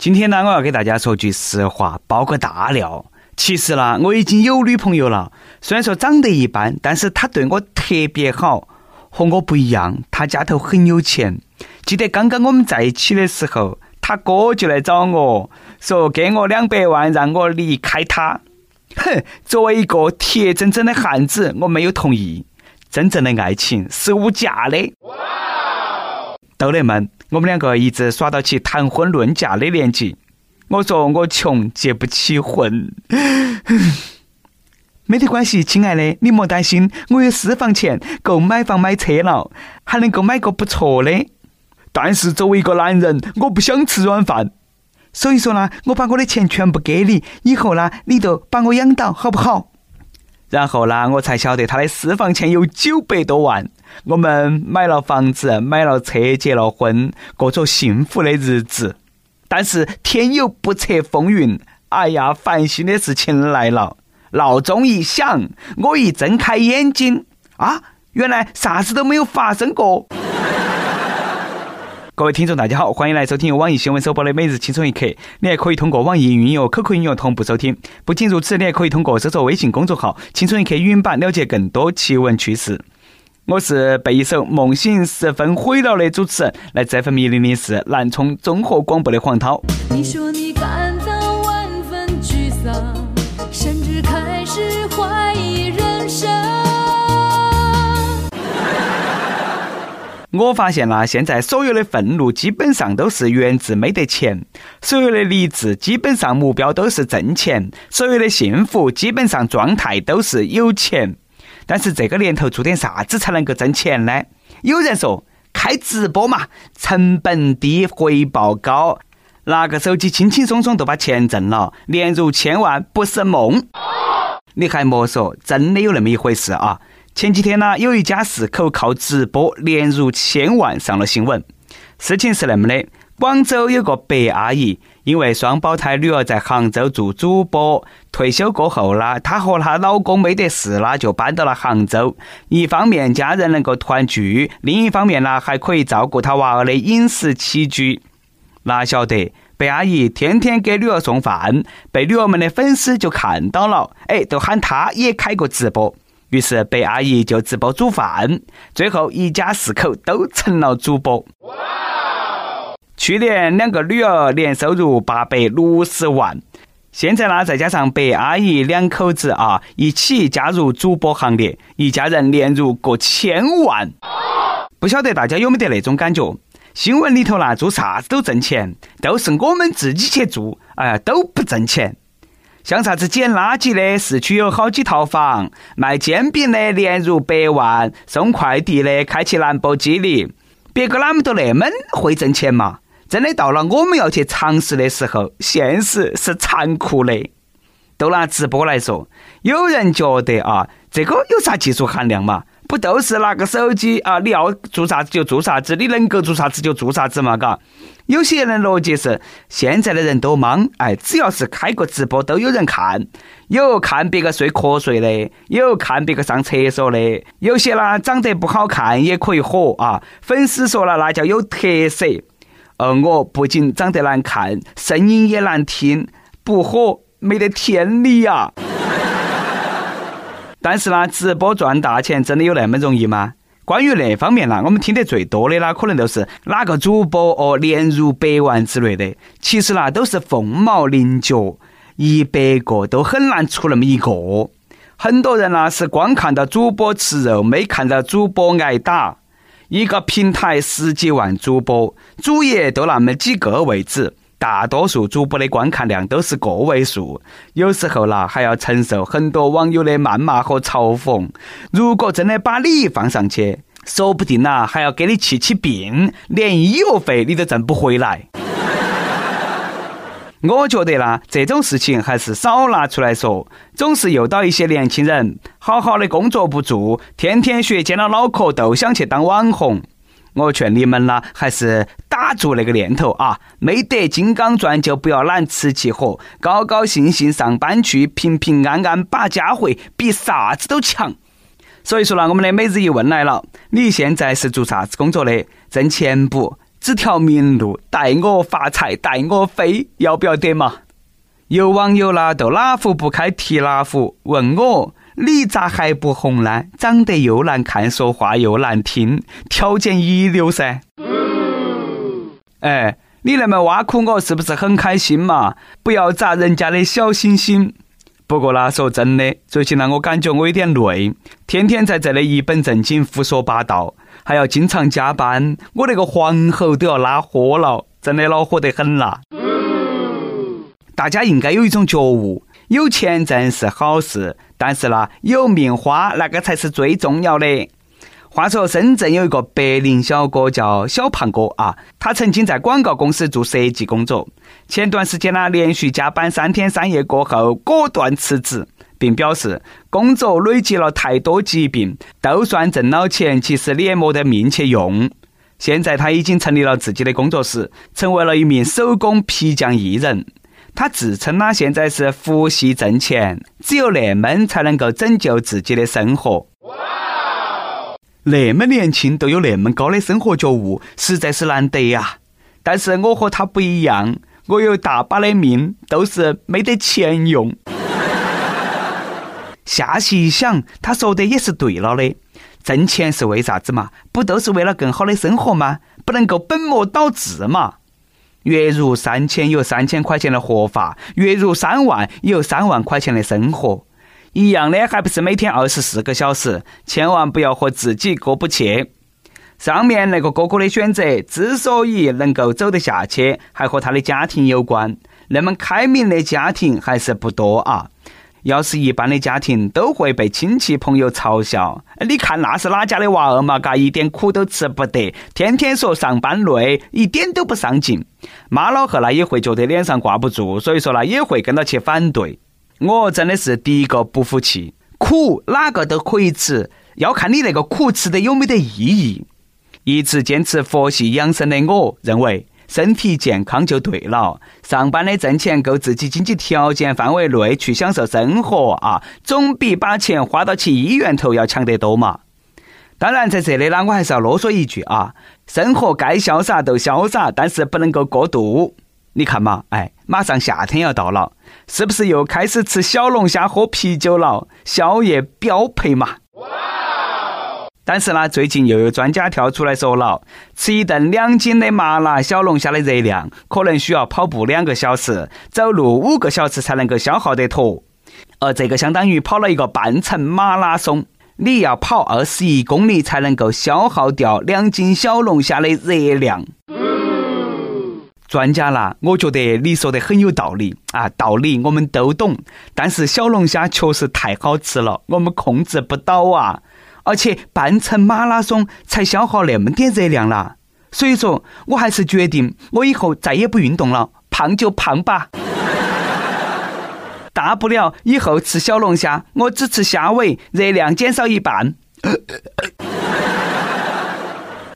今天呢，我要给大家说句实话，爆个大料。其实呢，我已经有女朋友了，虽然说长得一般，但是她对我特别好，和我不一样，她家头很有钱。记得刚刚我们在一起的时候，她哥就来找我说给我两百万，让我离开他。哼，作为一个铁铮铮的汉子，我没有同意。真正的爱情是无价的。豆妹们。我们两个一直耍到起谈婚论嫁的年纪，我说我穷结不起婚，没得关系，亲爱的，你莫担心，我有私房钱，够买房买车了，还能够买个不错的。但是作为一个男人，我不想吃软饭，所以说呢，我把我的钱全部给你，以后呢，你就把我养到，好不好？然后呢，我才晓得他的私房钱有九百多万。我们买了房子，买了车，结了婚，过着幸福的日子。但是天有不测风云，哎呀，烦心的事情来了。闹钟一响，我一睁开眼睛，啊，原来啥子都没有发生过。各位听众，大家好，欢迎来收听由网易新闻首播的《每日轻松一刻》。你还可以通过网易云音乐、QQ 音乐同步收听。不仅如此，你还可以通过搜索微信公众号“轻松一刻”语音版了解更多奇闻趣事。我是被一首梦醒时分毁了的主持人，来这份迷离的是南充综合广播的黄涛。你说你感我发现了，现在所有的愤怒基本上都是源自没得钱，所有的励志基本上目标都是挣钱，所有的幸福基本上状态都是有钱。但是这个年头做点啥子才能够挣钱呢？有人说开直播嘛，成本低，回报高，拿个手机轻轻松松就把钱挣了，年入千万不是梦。你还莫说，真的有那么一回事啊！前几天呢，有一家四口靠直播年入千万上了新闻。事情是那么的：广州有个白阿姨，因为双胞胎女儿在杭州做主播，退休过后啦，她和她老公没得事啦，就搬到了杭州。一方面家人能够团聚，另一方面呢，还可以照顾她娃儿的饮食起居。哪晓得白阿姨天天给女儿送饭，被女儿们的粉丝就看到了，哎，都喊她也开个直播。于是白阿姨就直播煮饭，最后一家四口都成了主播。去年两个女儿年收入八百六十万，现在呢再加上白阿姨两口子啊一起加入主播行列，一家人年入过千万。不晓得大家有没得那种感觉？新闻里头呢做啥子都挣钱，都是我们自己去做，哎呀都不挣钱。像啥子捡垃圾的，市区有好几套房；卖煎饼的，年入百万；送快递的，开起兰博基尼。别个哪么都那么会挣钱嘛？真的到了我们要去尝试的时候，现实是残酷的。都拿直播来说，有人觉得啊，这个有啥技术含量嘛？不都是拿个手机啊？你要做啥子就做啥子，你能够做啥子就做啥子嘛？嘎。有些人的逻辑是，现在的人都忙，哎，只要是开个直播都有人看，有看别个睡瞌睡的，有看别个上厕所的，有些呢长得不好看也可以火啊，粉丝说了那叫有特色。而我不仅长得难看，声音也难听，不火没得天理呀。但是呢，直播赚大钱真的有那么容易吗？关于那方面呢，我们听得最多的呢，可能都是哪个主播哦年入百万之类的。其实呢，都是凤毛麟角，一百个都很难出那么一个。很多人呢是光看到主播吃肉，没看到主播挨打。一个平台十几万主播，主页都那么几个位置。大多数主播的观看量都是个位数，有时候啦还要承受很多网友的谩骂和嘲讽。如果真的把你放上去，说不定呐还要给你气起病，连医药费你都挣不回来。我觉得啦，这种事情还是少拿出来说，总是诱导一些年轻人好好的工作不做，天天学尖了脑壳，都想去当网红。我劝你们啦，还是打住那个念头啊！没得金刚钻就不要揽瓷器活，高高兴兴上班去，平平安安把家回，比啥子都强。所以说呢，我们的每日一问来了：你现在是做啥子工作的？挣钱不？指条明路，带我发财，带我飞，要不要得嘛？有网友啦，都哪壶不开提哪壶，问我你咋还不红呢？长得又难看，说话又难听，条件一流噻。哎，你那么挖苦我，是不是很开心嘛？不要砸人家的小心心。不过啦，说真的，最近呢，我感觉我有点累，天天在这里一本正经胡说八道，还要经常加班，我那个黄喉都要拉豁了，真的恼火得很啦。大家应该有一种觉悟：有钱挣是好事，但是呢，有命花那个才是最重要的。话说，深圳有一个白领小哥叫小胖哥啊，他曾经在广告公司做设计工作。前段时间呢，连续加班三天三夜过后，果断辞职，并表示工作累积了太多疾病，就算挣了钱，其实你也没得命去用。现在他已经成立了自己的工作室，成为了一名手工皮匠艺人。他自称呢，现在是佛系挣钱，只有那么才能够拯救自己的生活。那么年轻都有那么高的生活觉悟，实在是难得呀！但是我和他不一样，我有大把的命，都是没得钱用。下细一想，他说的也是对了的。挣钱是为啥子嘛？不都是为了更好的生活吗？不能够本末倒置嘛！月入三千有三千块钱的活法，月入三万有三万块钱的生活。一样的，还不是每天二十四个小时？千万不要和自己过不去。上面那个哥哥的选择之所以能够走得下去，还和他的家庭有关。那么开明的家庭还是不多啊。要是一般的家庭，都会被亲戚朋友嘲笑。你看那是哪家的娃儿嘛？嘎，一点苦都吃不得，天天说上班累，一点都不上进。妈老汉呢也会觉得脸上挂不住，所以说呢也会跟到去反对。我真的是第一个不服气，苦哪个都可以吃，要看你那个苦吃的有没得意义。一直坚持佛系养生的我，认为身体健康就对了。上班的挣钱够自己经济条件范围内去享受生活啊，总比把钱花到去医院头要强得多嘛。当然，在这里呢，我还是要啰嗦一句啊，生活该潇洒就潇洒，但是不能够过度。你看嘛，哎，马上夏天要到了，是不是又开始吃小龙虾、喝啤酒了？宵夜标配嘛。但是呢，最近又有专家跳出来说了，吃一顿两斤的麻辣小龙虾的热量，可能需要跑步两个小时，走路五个小时才能够消耗得脱。而这个相当于跑了一个半程马拉松，你要跑二十一公里才能够消耗掉两斤小龙虾的热量。专家啦，我觉得你说的很有道理啊，道理我们都懂，但是小龙虾确实太好吃了，我们控制不到啊，而且半程马拉松才消耗那么点热量啦，所以说我还是决定，我以后再也不运动了，胖就胖吧，大不了以后吃小龙虾，我只吃虾尾，热量减少一半。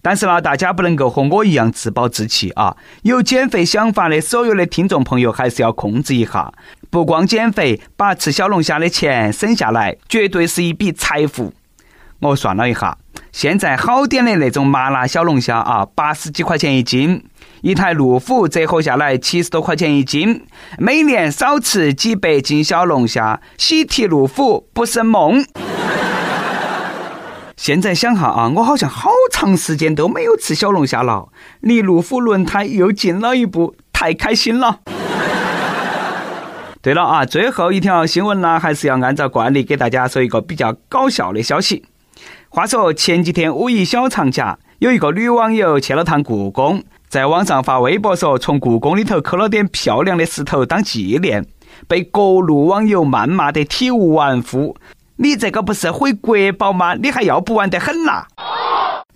但是呢，大家不能够和我一样自暴自弃啊！有减肥想法的所有的听众朋友，还是要控制一下。不光减肥，把吃小龙虾的钱省下来，绝对是一笔财富。我算了一下，现在好点的那种麻辣小龙虾啊，八十几块钱一斤，一台路虎折合下来七十多块钱一斤。每年少吃几百斤小龙虾，喜提路虎不是梦。现在想哈啊，我好像好长时间都没有吃小龙虾了，离路虎轮胎又近了一步，太开心了。对了啊，最后一条新闻呢，还是要按照惯例给大家说一个比较搞笑的消息。话说前几天五一小长假，有一个女网友去了趟故宫，在网上发微博说从故宫里头抠了点漂亮的石头当纪念，被各路网友谩骂得体无完肤。你这个不是毁国宝吗？你还要不完得很呐！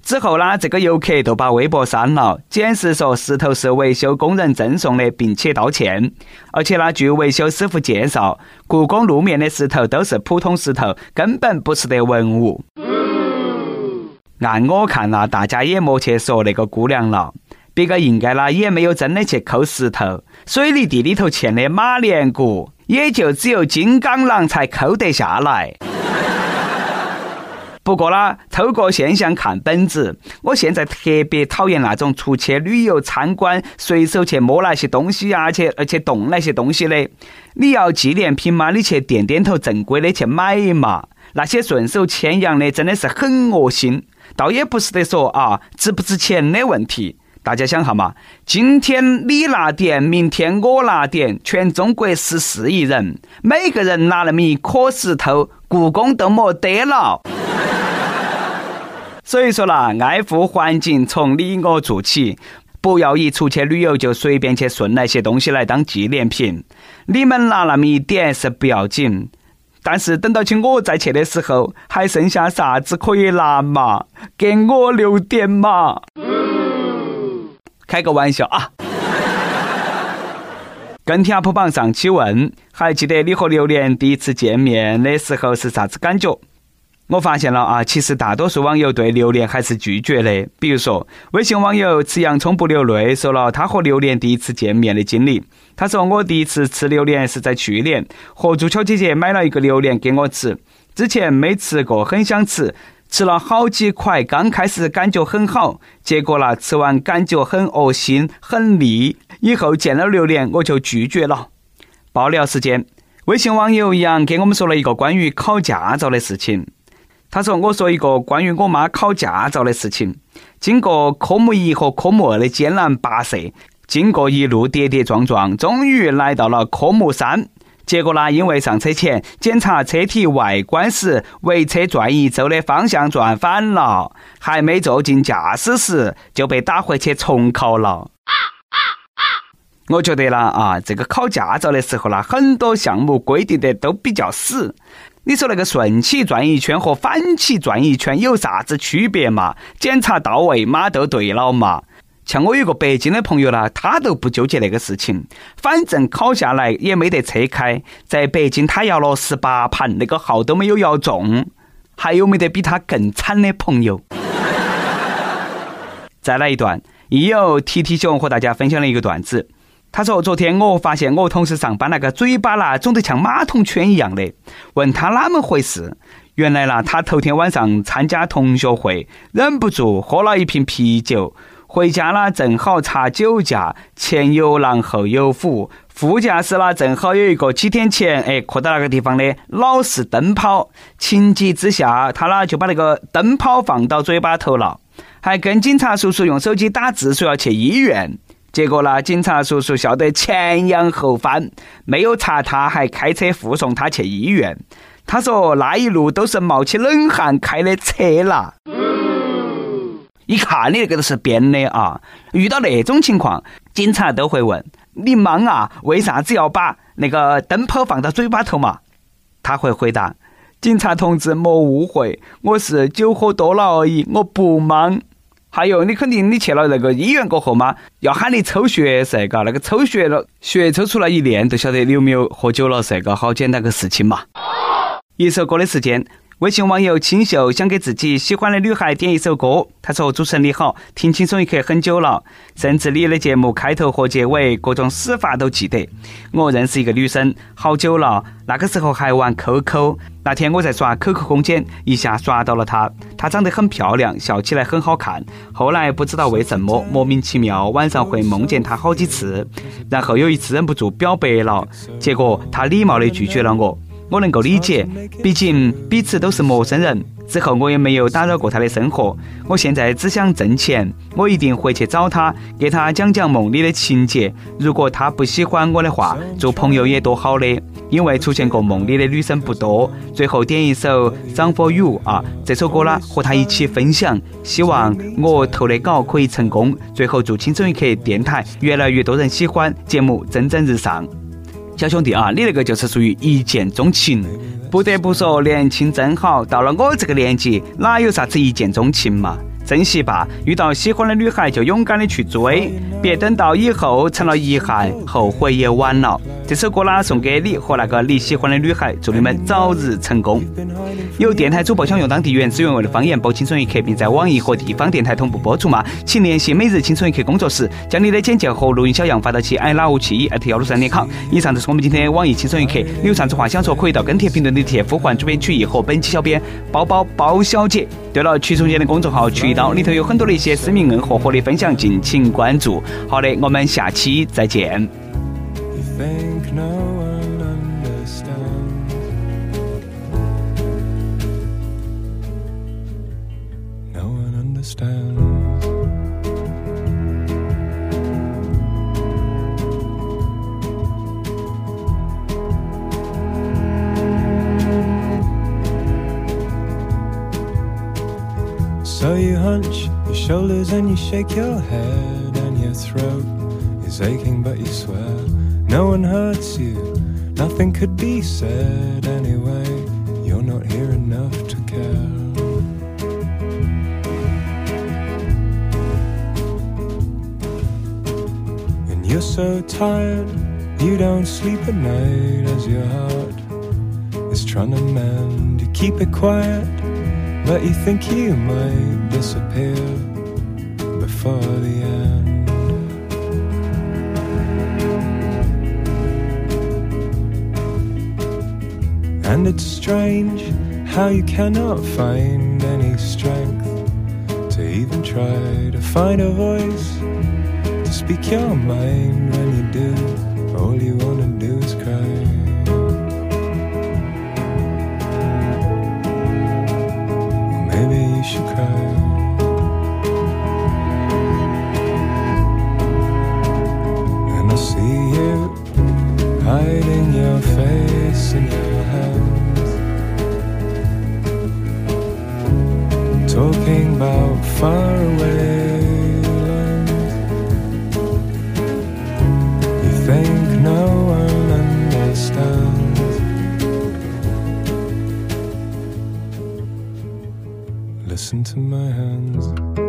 之后呢，这个游客就把微博删了，解释说石头是维修工人赠送的，并且道歉。而且呢，据维修师傅介绍，故宫路面的石头都是普通石头，根本不是得文物。按我看呐，大家也莫去说那个姑娘了，别个应该呢也没有真的去抠石头，水泥地里头嵌的马连骨，也就只有金刚狼才抠得下来。不过啦，透过现象看本质。我现在特别讨厌那种出去旅游参观，随手去摸那些东西呀，去而且动那些东西的。你要纪念品嘛，你去店店头正规的去买嘛。那些顺手牵羊的，真的是很恶心。倒也不是得说啊，值不值钱的问题。大家想哈嘛，今天你拿点，明天我拿点，全中国十四亿人，每个人拿那么一颗石头，故宫都没得了。所以说啦，爱护环境从你我做起，不要一出去旅游就随便去顺那些东西来当纪念品。你们拿那么一点是不要紧，但是等到起我再去的时候，还剩下啥子可以拿嘛？给我留点嘛。开个玩笑啊！跟帖 UP 榜上期问，还记得你和榴莲第一次见面的时候是啥子感觉？我发现了啊，其实大多数网友对榴莲还是拒绝的。比如说，微信网友吃洋葱不流泪说了他和榴莲第一次见面的经历。他说：“我第一次吃榴莲是在去年，和中秋姐姐买了一个榴莲给我吃，之前没吃过，很想吃，吃了好几块，刚开始感觉很好，结果啦，吃完感觉很恶心，很腻，以后见了榴莲我就拒绝了。”爆料时间，微信网友杨给我们说了一个关于考驾照的事情。他说：“我说一个关于我妈考驾照的事情。经过科目一和科目二的艰难跋涉，经过一路跌跌撞撞，终于来到了科目三。结果呢，因为上车前检查车体外观时，围车转一周的方向转反了，还没坐进驾驶室就被打回去重考了。我觉得呢，啊，这个考驾照的时候呢，很多项目规定的都比较死。”你说那个顺起转一圈和反起转一圈有啥子区别嘛？检查到位码都对了嘛？像我有个北京的朋友啦，他都不纠结那个事情，反正考下来也没得车开，在北京他摇了十八盘，那个号都没有摇中。还有没得比他更惨的朋友？再来一段，亦友提提熊和大家分享了一个段子。他说：“昨天我发现我同事上班那个嘴巴啦肿得像马桶圈一样的，问他哪么回事？原来啦，他头天晚上参加同学会，忍不住喝了一瓶啤酒，回家啦正好查酒驾，前有狼后有虎，副驾驶啦正好有一个几天前哎磕到那个地方的老式灯泡，情急之下他啦就把那个灯泡放到嘴巴头了，还跟警察叔叔用手机打字说要去医院。”结果呢，警察叔叔笑得前仰后翻，没有查他，还开车护送他去医院。他说那一路都是冒起冷汗开的车啦。一看你那个都是编的啊！遇到那种情况，警察都会问你忙啊，为啥子要把那个灯泡放到嘴巴头嘛？他会回答：警察同志莫误会，我是酒喝多了而已，我不忙。还有，你肯定你去了那个医院过后嘛，要喊你抽血噻，嘎，那个抽血了，血抽出来一验，就晓得你有没有喝酒了噻，嘎，好简单个事情嘛。一首歌的时间。微信网友清秀想给自己喜欢的女孩点一首歌。他说：“主持人你好，听轻松一刻很久了，甚至你的节目开头和结尾各种死法都记得。我认识一个女生好久了，那个时候还玩 QQ。那天我在刷 QQ 空间，一下刷到了她。她长得很漂亮，笑起来很好看。后来不知道为什么莫名其妙晚上会梦见她好几次，然后有一次忍不住表白了，结果她礼貌的拒绝了我。”我能够理解，毕竟彼此都是陌生人。之后我也没有打扰过他的生活。我现在只想挣钱，我一定会去找他，给他讲讲梦里的情节。如果他不喜欢我的话，做朋友也多好的。因为出现过梦里的女生不多。最后点一首《Song for You》啊，这首歌呢和他一起分享。希望我投的稿可以成功。最后祝青春一刻电台越来越多人喜欢，节目蒸蒸日上。小兄弟啊，你那个就是属于一见钟情。不得不说，年轻真好。到了我这个年纪，哪有啥子一见钟情嘛？珍惜吧，遇到喜欢的女孩就勇敢的去追，别等到以后成了遗憾，后悔也晚了。这首歌呢，送给你和那个你喜欢的女孩，祝你们早日成功。有电台主播想用当地原汁原味的方言播《青春一刻》，并在网易和地方电台同步播出吗？请联系每日《青春一刻》工作室，将你的简介和录音小样发到其 i 拉五七一幺六三点 com。以上就是我们今天的网易《青春一刻》，你有啥子话想说，可以到跟帖评论里贴呼唤主编曲艺和本期小编包包包小姐。对了，曲总监的公众号曲一刀里头有很多的一些私密硬货和你分享，敬请关注。好的，我们下期再见。Shoulders and you shake your head, and your throat is aching, but you swear no one hurts you. Nothing could be said anyway. You're not here enough to care. And you're so tired, you don't sleep at night as your heart is trying to mend. You keep it quiet but you think you might disappear before the end. And it's strange how you cannot find any strength to even try to find a voice to speak your mind when you do. All you wanna do is cry. Maybe you should cry. friends.